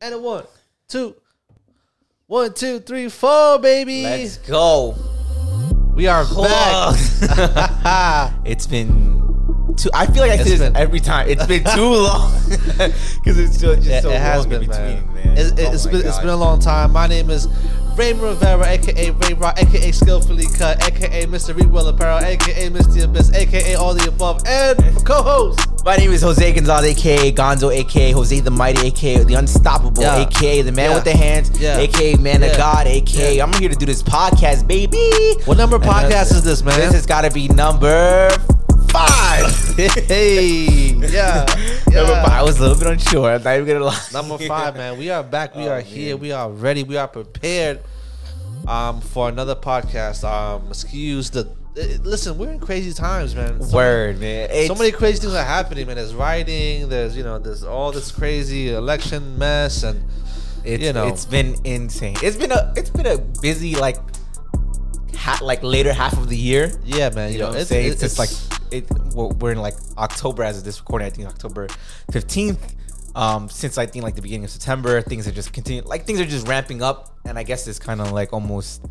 And a one, two, one, two, three, four, baby. Let's go. we are back. it's been too. I feel like I It's say this been- every time. It's been too long because it's so, just it, so it has long been, in between, man. It, Oh has my been, it's gosh. been a long time. My name is Raymond Rivera, aka Ray Rock, aka Skillfully Cut, aka Mr. Reap Well Apparel, aka Mr. Abyss, aka all the above, and co-host. My name is Jose Gonzalez, aka Gonzo, aka Jose the Mighty, aka the Unstoppable, Yeah. aka the Man Yeah. with the Hands, Yeah. aka Man Yeah. of God, aka. I'm here to do this podcast, baby. What number podcast is this, man? This has got to be number five. hey, yeah, Number five. I was a little bit unsure. I'm not even gonna lie. Number five, man. We are back. We Oh, are here. We are ready. We are prepared um, for another podcast. Um, excuse the. uh, Listen, we're in crazy times, man. So- Word, man. So many crazy things are happening, man. There's rioting. There's you know, there's all this crazy election mess, and It's, you know. it's been insane. It's been a it's been a busy like ha- like later half of the year. yeah, man. You yo, know what I'm saying? It's, just like it. We're, in like October as of this recording. I think October fifteenth. Um, since I think like the beginning of September, things are just continuing. Like things are just ramping up, and I guess it's kind of like almost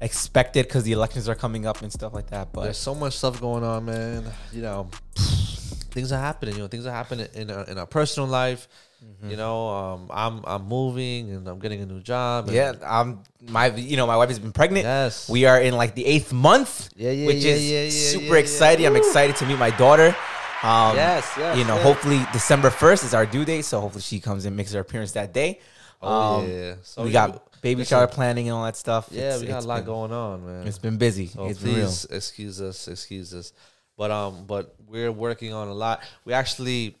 expected because the elections are coming up and stuff like that. But there's so much stuff going on, man. You know, things are happening. You know, things are happening in our, in our personal life. Mm-hmm. You know, um, I'm I'm moving and I'm getting a new job. And yeah, um, my you know my wife has been pregnant. Yes. we are in like the eighth month. Yeah, yeah, which yeah, is yeah, yeah, super exciting. I'm excited to meet my daughter. Um, Yes, yes, You know, yes. hopefully December first is our due date, so hopefully she comes and makes her appearance that day. Oh, Um, yeah. So we got baby shower planning and all that stuff. Yeah, It's- we got a lot been- going on, man. It's been busy. So it's been real. please excuse us, excuse us. But um, but we're working on a lot. We actually,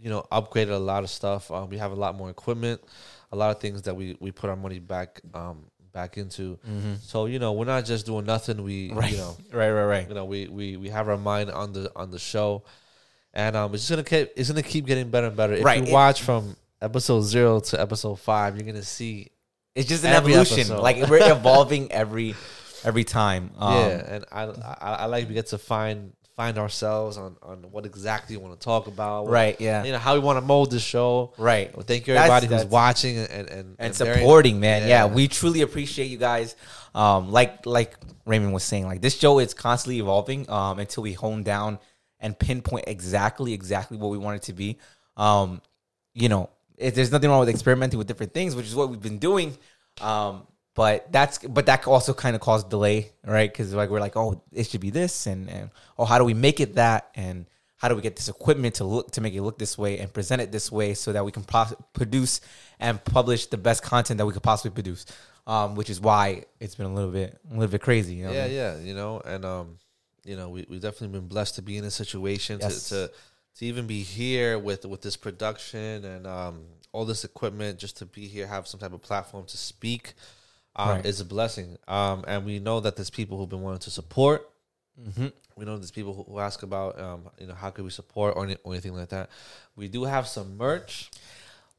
you know, upgraded a lot of stuff. Um, we have a lot more equipment, a lot of things that we we put our money back um back into. So you know, we're not just doing nothing. We Mm-hmm. Right, you know right, right, right. you know we we we have our mind on the on the show, and um, it's just gonna keep it's gonna keep getting better and better. If Right, you it- watch from episode zero to episode five, you're gonna see It's just an Every evolution. episode. Like we're evolving every every time. Um, yeah, and I, I I like we get to find find ourselves on on what exactly you want to talk about. what- Right, yeah. You know how we want to mold the show. Right. Well, thank you That's- everybody who's that's- watching and and and, and very- supporting, man. Yeah. Yeah. we truly appreciate you guys. Um, like like Raymond was saying, like this show is constantly evolving um, until we hone down and pinpoint exactly exactly what we want it to be. Um, you know, there's nothing wrong with experimenting with different things, which is what we've been doing. Um, but that's but that also kind of caused delay, right? Because like we're like, oh, it should be this, and and oh, how do we make it that, and how do we get this equipment to look to make it look this way and present it this way so that we can pro- produce and publish the best content that we could possibly produce. Um, which is why it's been a little bit a little bit crazy. You know? Yeah, yeah, you know, and um, you know, we we've definitely been blessed to be in a situation Yes. to, to to even be here with with this production and um all this equipment just to be here, have some type of platform to speak, um, Right. is a blessing. Um, and we know that there's people who've been wanting to support. Mm-hmm. We know there's people who, ask about um, you know, how could we support or, any, or anything like that. We do have some merch.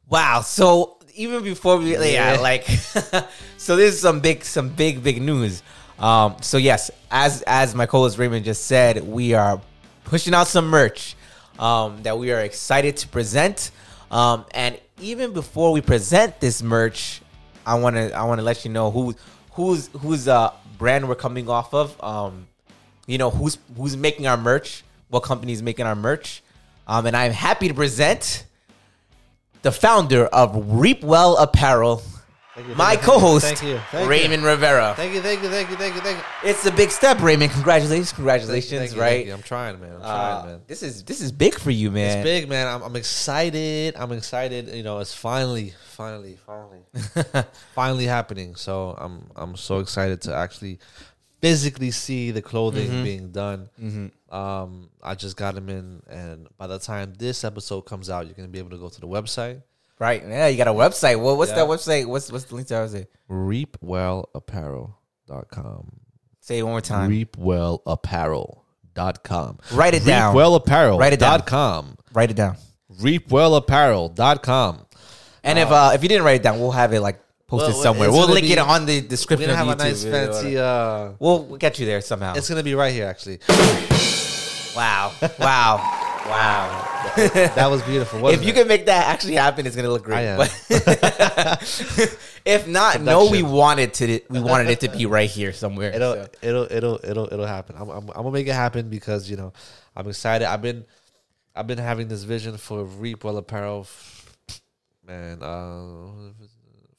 Wow. So even before we, yeah, Yeah. like, so this is some big, some big, big news. Um, so yes, as as my co-host Raymond just said, we are pushing out some merch um, that we are excited to present. Um, and even before we present this merch, I want to I want to let you know who who's who's uh brand we're coming off of. Um, you know who's who's making our merch, what company is making our merch. Um, and I'm happy to present the founder of Reapwell Apparel, you, my co-host Thank you. Thank you. Raymond Rivera. Thank you, thank you, thank you, thank you, thank you. It's a big step, Raymond. Congratulations, congratulations, you, you, right? you. I'm trying, man. I'm trying, Uh, man. this is this is big for you, man. It's big, man. I'm, I'm excited. I'm excited. You know, it's finally, finally, finally, finally happening. So I'm I'm so excited to actually physically see the clothing Mm-hmm. being done. Um, I just got them in, and by the time this episode comes out, you're gonna be able to go to the website Right? Yeah, you got a website. Well, what's Yeah. that website? What's what's the link to that website? reapwellapparel.com. Say it one more time. reapwellapparel.com. Write it down. reapwellapparel.com. Write it down. Write it down. reapwellapparel.com. And if uh if you didn't write it down, we'll have it like posted Well, somewhere. We'll link be- it on the description. We're gonna of have a nice fancy. Uh, We'll, we'll get you there somehow. it's gonna be right here, actually. wow, wow, Wow. that was beautiful. if you it? can make that actually happen, it's gonna look great. But if not, no, we wanted to. We wanted it to be right here somewhere. it'll so. it'll it'll it'll it'll happen. I'm, I'm I'm gonna make it happen because you know I'm excited. I've been I've been having this vision for Reap Well Apparel, man, uh,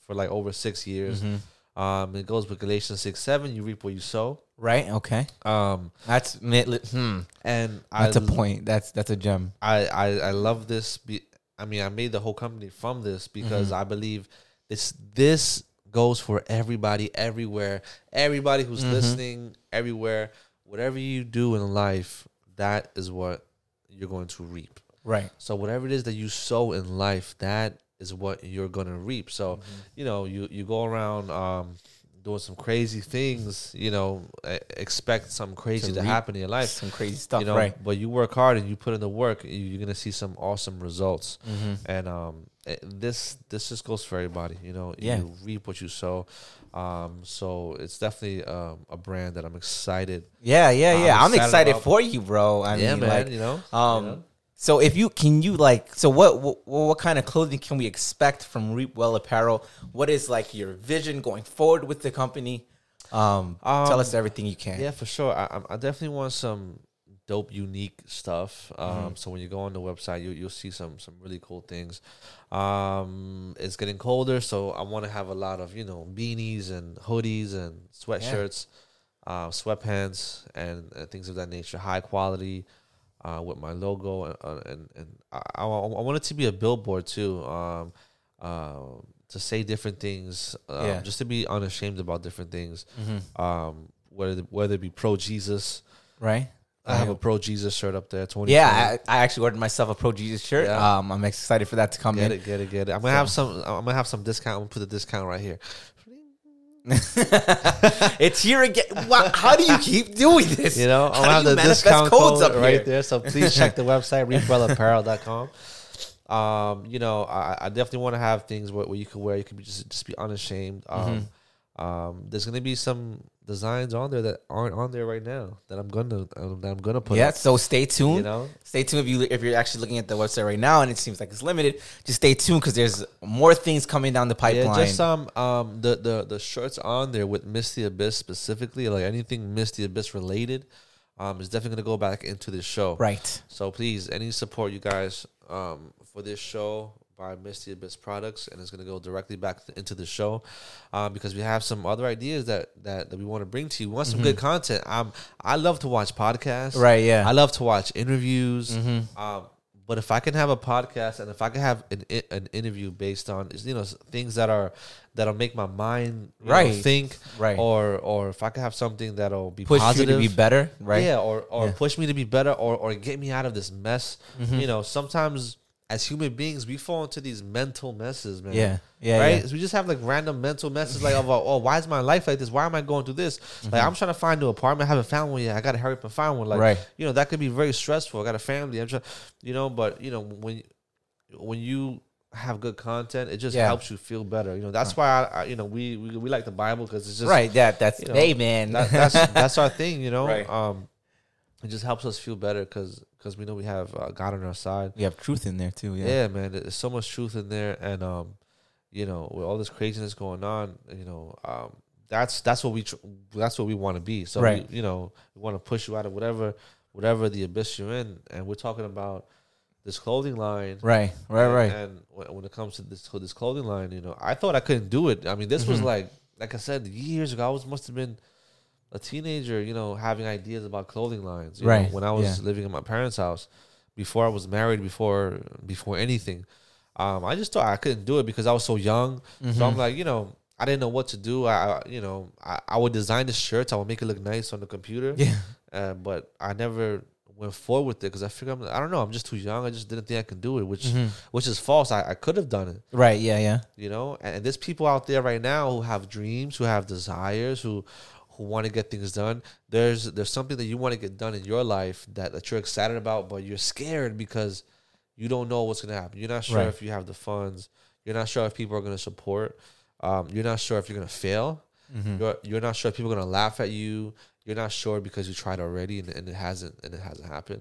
for like over six years. Mm-hmm. Um, it goes with Galatians six seven. You reap what you sow. Right. Okay. Um, That's hmm. and That's a a point. That's that's a gem. I, I I love this. Be, I mean, I made the whole company from this because Mm-hmm. I believe this this goes for everybody, everywhere. Everybody who's Mm-hmm. listening, everywhere. Whatever you do in life, that is what you're going to reap. Right. So whatever it is that you sow in life, that is what you're gonna reap. So, Mm-hmm. you know, you you go around um, doing some crazy things. You know, expect some crazy To to, happen in your life Some crazy stuff. you know right. but you work hard and you put in the work you- you're gonna see some awesome results Mm-hmm. and um eh, this this just goes for everybody you know Yeah. you reap what you sow um so it's definitely um, a brand that i'm excited Yeah. Yeah. I'm Yeah. I'm excited excited for you, bro. I yeah mean, man like, you know Um, you know? So if you can you like so what, what what kind of clothing can we expect from Reap Well Apparel? What is like your vision going forward with the company? Um, tell Um, us everything you can. yeah for sure I, I'm- definitely want some dope unique stuff um Mm-hmm. so when you go on the website you, you'll see some some really cool things um it's getting colder so i want to have a lot of you know beanies and hoodies and sweatshirts uh, sweatpants and, and things of that nature high quality uh, with my logo and uh, and, and I, I, I want it to be a billboard too um uh, to say different things um, Yeah. just to be unashamed about different things Mhm. um whether whether it be pro jesus Right. I have a pro Jesus shirt up there. Twenty. Yeah, I, I actually ordered myself a Pro Jesus shirt. Yeah. Um, I'm excited for that to come get in. it, get it, get it. I'm gonna have some. I'm gonna have some discount. I'm gonna put the discount right here. it's here again. Wow, how do you keep doing this? You know, I'll do have the discount codes code up right here? there. So please check the website reapwellapparel.com. Um, you know, I, I definitely want to have things where, where you can wear. You can be just just be unashamed. Um, Mm-hmm. Um, there's gonna be some designs on there that aren't on there right now that I'm gonna um, that I'm gonna put. Yeah, up, so stay tuned. you know. Stay tuned if you if you're actually looking at the website right now and it seems like it's limited. Just stay tuned because there's more things coming down the pipeline. Yeah, just some um the the the shirts on there with Misty Abyss specifically, like anything Misty Abyss related, um, is definitely gonna go back into this show. right. So please, any support you guys um for this show by Misty Abyss products, and it's gonna go directly back into the show, um, because we have some other ideas that that, that we want to bring to you. We want some good content. Um, I love to watch podcasts. Mm-hmm. Right, yeah. Mm-hmm. I love to watch interviews. Um, but if I can have a podcast and if I can have an an interview based on you know things that are that'll make my mind you know, Right. think Right. or or if I can have something that'll be Push positive you to be better, right? yeah, or or Yeah. push me to be better, or or get me out of this mess. Mm-hmm. You know, sometimes as human beings, we fall into these mental messes, man. Yeah. Yeah, right. yeah. So we just have like random mental messes, like, of, oh, why is my life like this? Why am I going through this? Like, I'm trying to find an apartment, I haven't found one yet. I got to hurry up and find one. Like, Mm-hmm. Right. you know, that could be very stressful. I got a family. I'm trying, you know, but you know, when when you have good content, it just Yeah. helps you feel better. You know, that's why I, I you know, we, we we like the Bible because it's just right. That that's you know, hey man. that, that's that's our thing, you know. Right. Um, it just helps us feel better because because we know we have uh, God on our side. we have truth in there too. Yeah. Yeah. man. There's so much truth in there, and um, you know, with all this craziness going on, you know, um, that's that's what we tr- that's what we want to be. So Right. we, you know, we want to push you out of whatever whatever the abyss you're in, and we're talking about this clothing line. Right. Right. And- Right. And when it comes to this to this clothing line, you know, I thought I couldn't do it. I mean, this Mm-hmm. was like, like I said, years ago. I was must have been a teenager, you know, having ideas about clothing lines. you know, Right, when I was yeah. living in my parents' house, before I was married, before before anything, um, I just thought I couldn't do it because I was so young. So Mm-hmm. I'm like, you know. I didn't know what to do. I, you know, I, I would design the shirts. I would make it look nice on the computer. Yeah. Uh, but I never went forward with it because I figured I'm, I don't know. I'm just too young. I just didn't think I could do it, which Mm-hmm. which is false. I, I could have done it, Right. Yeah. Yeah. you know. And, and there's people out there right now who have dreams, who have desires, who who want to get things done. There's there's something that you want to get done in your life that, that you're excited about, but you're scared because you don't know what's gonna happen. You're not sure Right. if you have the funds. You're not sure if people are gonna support. Um, you're not sure if you're gonna fail. Mm-hmm. You're you're not sure if people are gonna laugh at you. You're not sure because you tried already and, and it hasn't and it hasn't happened.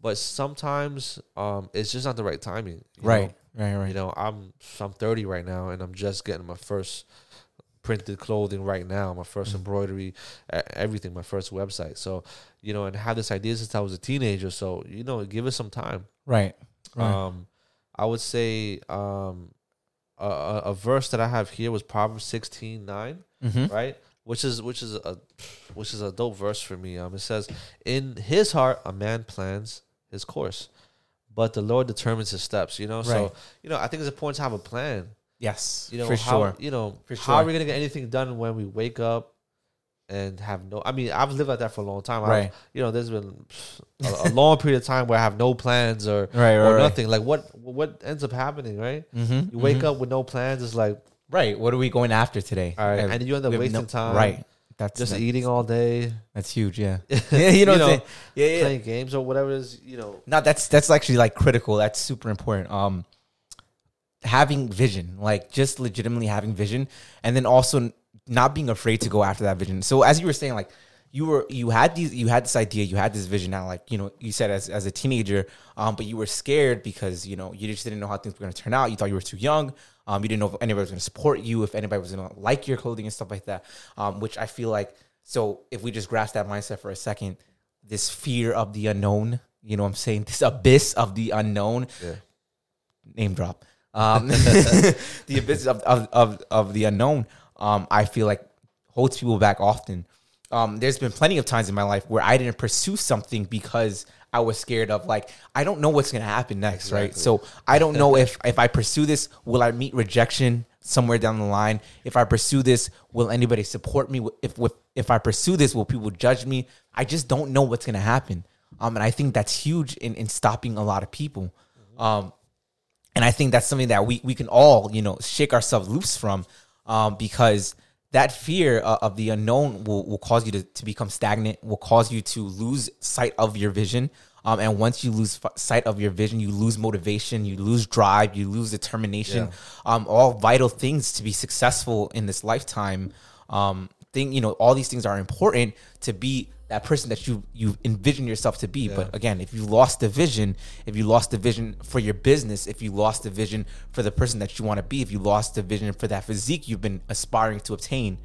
but sometimes um, it's just not the right timing. Right. know? Right. Right. You know, I'm I'm 30 right now, and I'm just getting my first printed clothing right now, my 1st Mm. embroidery, everything, my first website. So, you know, and have this idea since I was a teenager. So, you know, give it some time. Right. Right. Um, I would say um, a, a, a verse that I have here was Proverbs 16 9 mm-hmm. right? Which is which is a which is a dope verse for me. Um, it says, "In his heart a man plans his course, but the Lord determines his steps." You know, Right. so you know I think it's important to have a plan. Yes. You know, for how, sure. You know, For how are we gonna get anything done when we wake up and have no? I mean, I've lived like that for a long time. I've- Right. you know, there's been a, a long period of time where I have no plans or Right. Right. or right. nothing. Like what what ends up happening, right? Mm-hmm. You wake up with no plans. It's like Right. What are we going after today? all right, and you end up wasting no- time. Right. That's Just that- eating all day, That's huge. Yeah. yeah. You know. You know, yeah. Yeah. playing games or whatever it is. You know, No, that's that's actually like critical. That's super important. Um, having vision, like just legitimately having vision, and then also not being afraid to go after that vision. So as you were saying, like you were you had these you had this idea, you had this vision. Now, like you know, you said as as a teenager, um, but you were scared because you know you just didn't know how things were going to turn out. You thought you were too young. Um, you didn't know if anybody was going to support you, if anybody was going to like your clothing and stuff like that. Um, which I feel like so if we just grasp that mindset for a second, this fear of the unknown, you know what I'm saying? This abyss of the unknown. Yeah. Name drop. Um, the abyss of, of, of, of the unknown, um, I feel like holds people back often. Um, there's been plenty of times in my life where I didn't pursue something because I was scared of like I don't know what's gonna happen next, right? So I don't know if if I pursue this, will I meet rejection somewhere down the line? If I pursue this, will anybody support me? If if if I pursue this, will people judge me? I just don't know what's gonna happen. Um, and I think that's huge in in stopping a lot of people. Um, and I think that's something that we we can all you know shake ourselves loose from, um, because that fear uh, of the unknown will, will cause you to, to become stagnant, will cause you to lose sight of your vision. Um, and once you lose f- sight of your vision, you lose motivation, you lose drive, you lose determination. Um, all vital things to be successful in this lifetime. Um, thing you know, all these things are important to be that person that you you envision yourself to be. But again, if you lost the vision, if you lost the vision for your business, if you lost the vision for the person that you want to be, if you lost the vision for that physique you've been aspiring to obtain,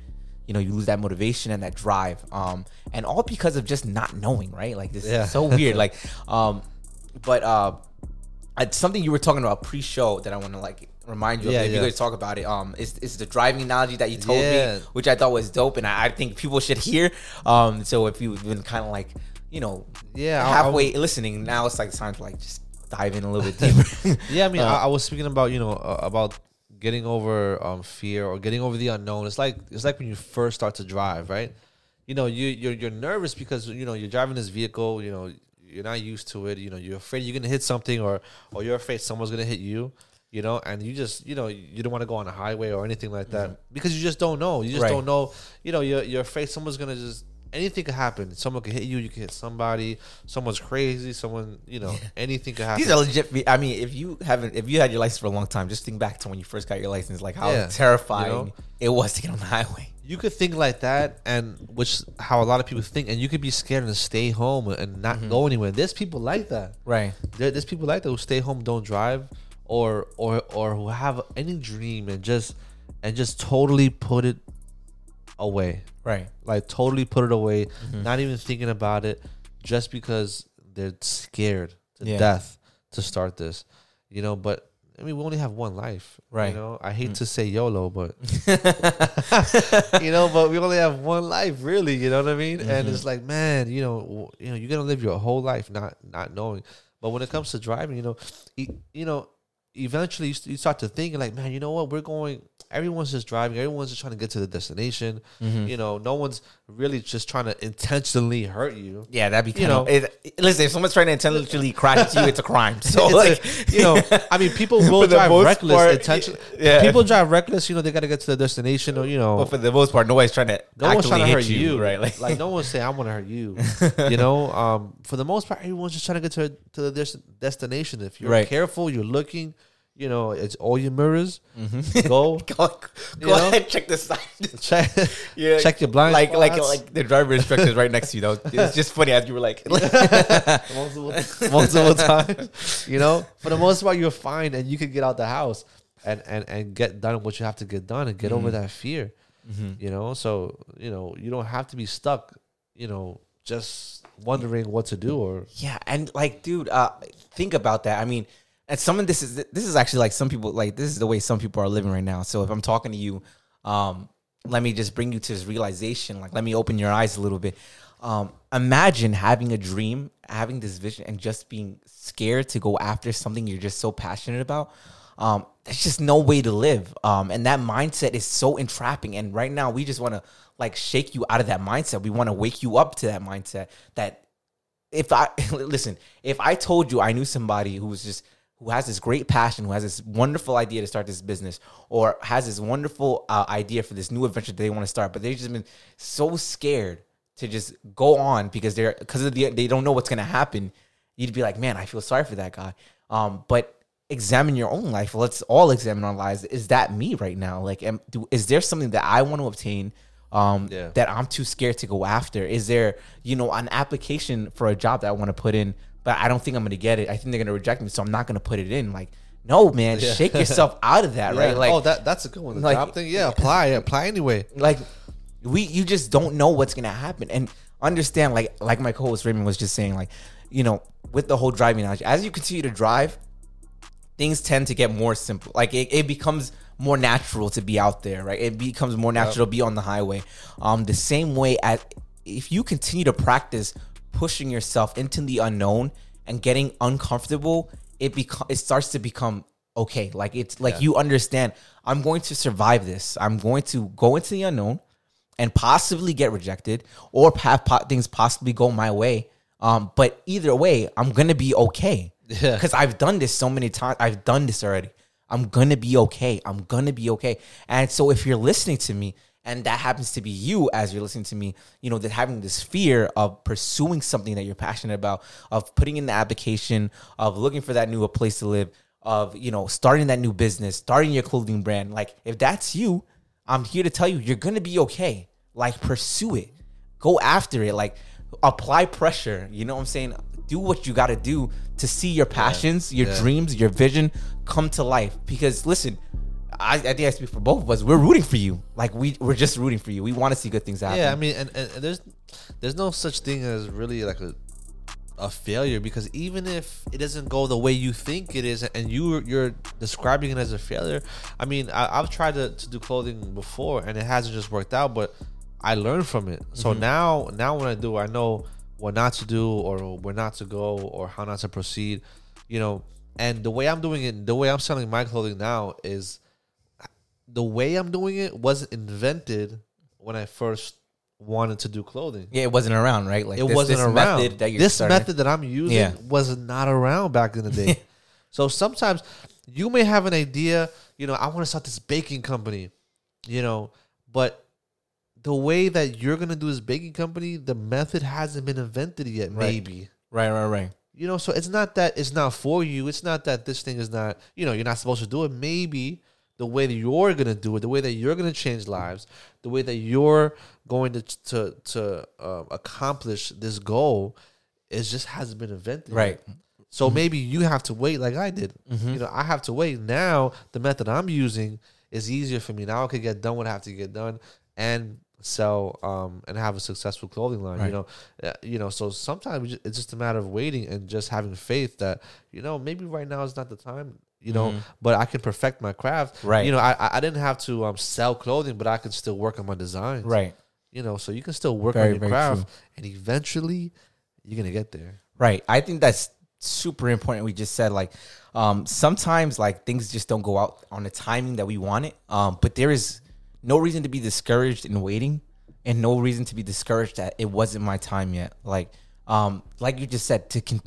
you know, you lose that motivation and that drive. Um, and all because of just not knowing, right? Like this Yeah. is so weird. Like, um, but uh, something you were talking about pre-show that I want to like remind you Yeah, of. If yeah. you guys talk about it, um, it's, it's the driving analogy that you told Yeah. me, which I thought was dope, and I, I think people should hear. Um, so if you've been kind of like, you know, Yeah, halfway listening, now it's like time to like just dive in a little bit deeper. Yeah, I mean, Uh, I, I was speaking about you know uh, about getting over um, fear or getting over the unknown. It's like it's like when you first start to drive, right? You know, you you're you're nervous because you know you're driving this vehicle. You know, you're not used to it. You know, you're afraid you're gonna hit something or or you're afraid someone's gonna hit you. You know, and you just you know you don't want to go on a highway or anything like that because you just don't know. You just Right. don't know. You know, you're you're afraid someone's gonna just. Anything could happen. Someone could hit you. You could hit somebody. Someone's crazy. Someone, you know, anything could happen. These are legit. I mean, if you haven't, if you had your license for a long time, just think back to when you first got your license, like how Yeah, terrifying you know? it was to get on the highway. you could think like that and which how a lot of people think and you could be scared and stay home and not Mm-hmm. go anywhere there's people like that Right. there, there's people like that who stay home don't drive or or or who have any dream and just and just totally put it away Right. like totally put it away Mm-hmm. not even thinking about it just because they're scared to Yeah. death to start this you know but I mean, we only have one life, Right. Mm. You know, I hate to say YOLO, but you know, but we only have one life, really. You know what I mean? And Mm-hmm. it's like, man, you know, you know, you're gonna live your whole life not not knowing. But when it comes to driving, you know, you know, eventually you, you start to think like, man, you know what? We're going. Everyone's just driving. Everyone's just trying to get to the destination. Mm-hmm. You know, no one's really just trying to intentionally hurt you. Yeah, that'd be You of. know. It, listen, if someone's trying to intentionally crash you, it's a crime. So, like, a- you know, I mean, people will drive reckless part, intentionally. yeah. People drive reckless. You know, they got to get to the destination, or you know, but for the most part, nobody's trying to. no one's trying to hurt hit you, right? Like, Like, no one's saying I want to hurt you. you know, um, for the most part, everyone's just trying to get to to the des- destination. If you're Right. careful, you're looking, You know, it's all your mirrors. Mm-hmm. Go go, go You know? ahead, check the sign. check, Yeah, check your blind like like spots. like the driver instructor is right next to you. Though it's just funny as you were like, multiple, multiple times. You know, for the most part, you're fine, and you can get out the house and and and get done what you have to get done, and get over that fear. You know, so you know you don't have to be stuck. You know, just wondering what to do or Yeah, and like, dude, uh, think about that. I mean, and some of this is this is actually like some people like this is the way some people are living right now. So if I'm talking to you, um, let me just bring you to this realization. Like, let me open your eyes a little bit. Um, imagine having a dream, having this vision, and just being scared to go after something you're just so passionate about. Um, there's just no way to live. Um, and that mindset is so entrapping. And right now, we just want to like shake you out of that mindset. We want to wake you up to that mindset that if I listen, if I told you I knew somebody who was just who has this great passion, who has this wonderful idea to start this business, or has this wonderful uh, idea for this new adventure that they want to start, but they've just been so scared to just go on because they're because of the they don't know what's gonna happen. You'd be like, man, I feel sorry for that guy. Um, but examine your own life. Let's all examine our lives. Is that me right now? Like, am, do, is there something that I want to obtain? Um, Yeah. that I'm too scared to go after? Is there, you know, an application for a job that I want to put in, but I don't think I'm going to get it? I think they're going to reject me, so I'm not going to put it in. Like, no, man, Yeah. shake yourself out of that, right? Like, oh, that that's a good one. The like- job thing, yeah, apply, apply anyway. like we you just don't know what's gonna happen and understand like like my co-host Raymond was just saying like you know with the whole driving analogy as you continue to drive things tend to get more simple like it, it becomes more natural to be out there right it becomes more natural to be on the highway um the same way as if you continue to practice pushing yourself into the unknown and getting uncomfortable it become it starts to become okay. Like it's like Yeah. you understand i'm going to survive this. I'm going to go into the unknown and possibly get rejected or have po- things possibly go my way. Um but either way i'm gonna be okay. Yeah. because i've done this so many times i've done this already. I'm gonna be okay. I'm gonna be okay. And so if you're listening to me and that happens to be you as you're listening to me you know that having this fear of pursuing something that you're passionate about of putting in the application of looking for that new place to live of you know starting that new business starting your clothing brand. Like if that's you i'm here to tell you you're gonna be okay. Like pursue it. Go after it. Like apply pressure. You know what i'm saying? Do what you got to do to see your passions your Yeah. dreams your vision come to life. Because listen I, I think I speak for both of us. We're rooting for you. Like we, we're just rooting for you. We want to see good things happen. Yeah, I mean, and, and, and there's there's no such thing as really like a a failure because even if it doesn't go the way you think it is, and you you're describing it as a failure, I mean, I, I've tried to, to do clothing before and it hasn't just worked out, but I learned from it. So mm-hmm. now now when I do, I know what not to do or where not to go or how not to proceed, you know. And the way I'm doing it, the way I'm selling my clothing now is the way I'm doing it wasn't invented when I first wanted to do clothing. yeah, it wasn't around, right? Like it this- wasn't this around. Method that you're this starting- method that I'm using Yeah. was not around back in the day. so sometimes you may have an idea, you know, I want to start this baking company, you know, but the way that you're gonna do this baking company, the method hasn't been invented yet. Right. Maybe Right, right, right. you know, so it's not that it's not for you. It's not that this thing is not, you know, you're not supposed to do it. Maybe the way that you're gonna do it, the way that you're gonna change lives, the way that you're going to to to um, accomplish this goal, it just hasn't been invented. Right. So maybe you have to wait, like I did. You know, I have to wait. Now the method I'm using is easier for me. Now I can get done what I have to get done and sell um and have a successful clothing line. Right. You know, Uh, you know. So sometimes it's just a matter of waiting and just having faith that you know maybe right now is not the time. You know, but I can perfect my craft. Right. You know, I I- didn't have to um sell clothing, but I can still work on my designs. Right. You know, so you can still work Very, on your craft, true. and eventually you're gonna get there. Right. I think that's super important. We just said like um sometimes like things just don't go out on the timing that we want it. Um, but there is no reason to be discouraged in waiting and no reason to be discouraged that it wasn't my time yet. Like um like you just said to con-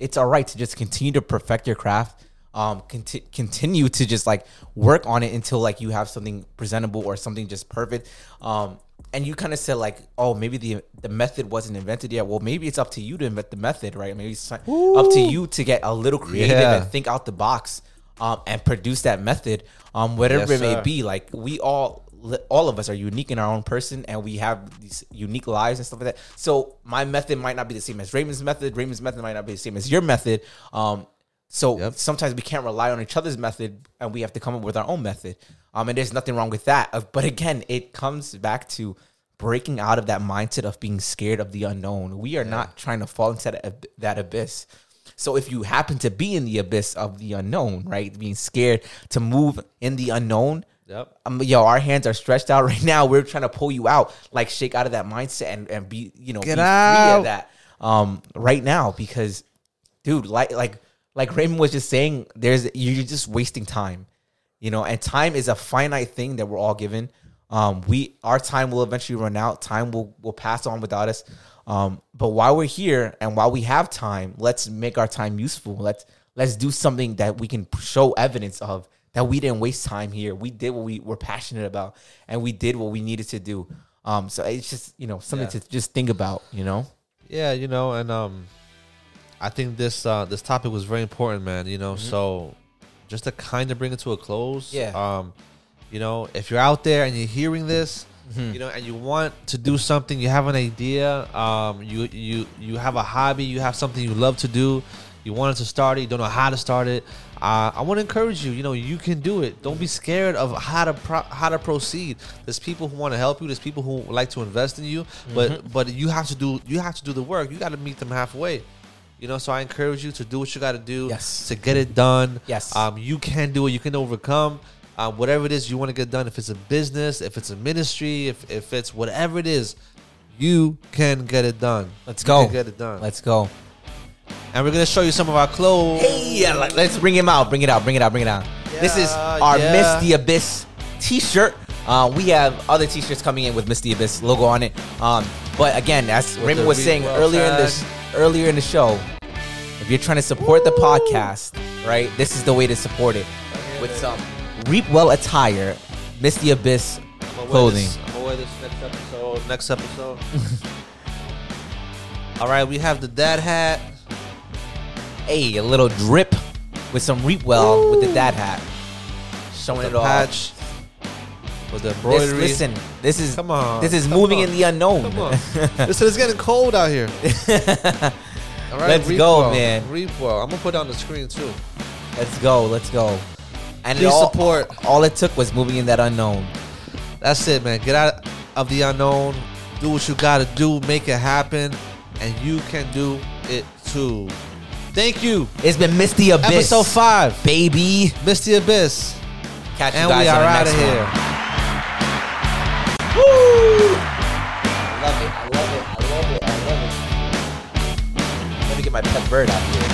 it's all right to just continue to perfect your craft. Um, conti- continue to just like work on it until like you have something presentable or something just perfect. Um, and you kind of said like, oh, maybe the the method wasn't invented yet. Well, maybe it's up to you to invent the method, right? Maybe it's up to you to get a little creative Yeah. and think out the box. um, and produce that method, um, whatever Yes, it may sir. be. Like we all, all of us are unique in our own person, and we have these unique lives and stuff like that. So my method might not be the same as Raymond's method. Raymond's method might not be the same as your method. Um, so Yep. sometimes we can't rely on each other's method, and we have to come up with our own method. Um, and there's nothing wrong with that. Uh, But again, it comes back to breaking out of that mindset of being scared of the unknown. We are not trying to fall into that, ab- that abyss. So if you happen to be in the abyss of the unknown, right, being scared to move in the unknown, Yep. um, yo, our hands are stretched out right now. We're trying to pull you out, like shake out of that mindset and, and be, you know, Get be free out. of that um, right now because, dude, like like like Raymond was just saying, there's you're just wasting time, you know, and time is a finite thing that we're all given. Um, we our time will eventually run out. Time will will pass on without us. Um, but while we're here and while we have time, let's make our time useful. Let's let's do something that we can show evidence of that we didn't waste time here. We did what we were passionate about, and we did what we needed to do. Um, so it's just you know something Yeah. to just think about. You know, Yeah, you know, and um, I think this uh this topic was very important, man. You know, so just to kind of bring it to a close. Yeah. Um, you know, if you're out there and you're hearing this, Mm-hmm. you know, and you want to do something, you have an idea, um, you you you have a hobby, you have something you love to do, you wanted to start it, you don't know how to start it. Uh, I want to encourage you. You know, you can do it. Don't be scared of how to pro- how to proceed. There's people who want to help you. There's people who like to invest in you, but but you have to do you have to do the work. You got to meet them halfway. You know, so I encourage you to do what you got to do Yes. to get it done. Yes. Um, you can do it. You can overcome um, whatever it is you want to get done. If it's a business, if it's a ministry, if, if it's whatever it is, you can get it done. Let's You go. can get it done. let's go. and we're gonna show you some of our clothes. Hey, yeah, let's bring him out. Bring it out. Bring it out. Bring it out. this is our yeah. Miss the Abyss T-shirt. Uh, we have other T-shirts coming in with Miss the Abyss logo on it. Um, but again, as Raymond was saying earlier in this earlier in the show, if you're trying to support the podcast, right, this is the way to support it with some Reap Well attire, Miss the Abyss I'm gonna wear clothing. this- I'm gonna wear this next episode. Next episode. All right, we have the dad hat. Hey, a little drip with some Reap Well with the dad hat, showing the it all. patch. With the This, listen, this is Come on, This is moving on, in the unknown. Come on. Listen, it's getting cold out here. All right, Let's go, well. man. Reap well. I'm gonna put it on the screen too. Let's go. Let's go. And Please all, support. All it took was moving in that unknown. That's it, man. Get out of the unknown. Do what you gotta do. Make it happen, and you can do it too. Thank you. It's been Misty Abyss, Episode five, baby. Misty Abyss, Catch you and guys we on are the out next of one. here. Bird out here.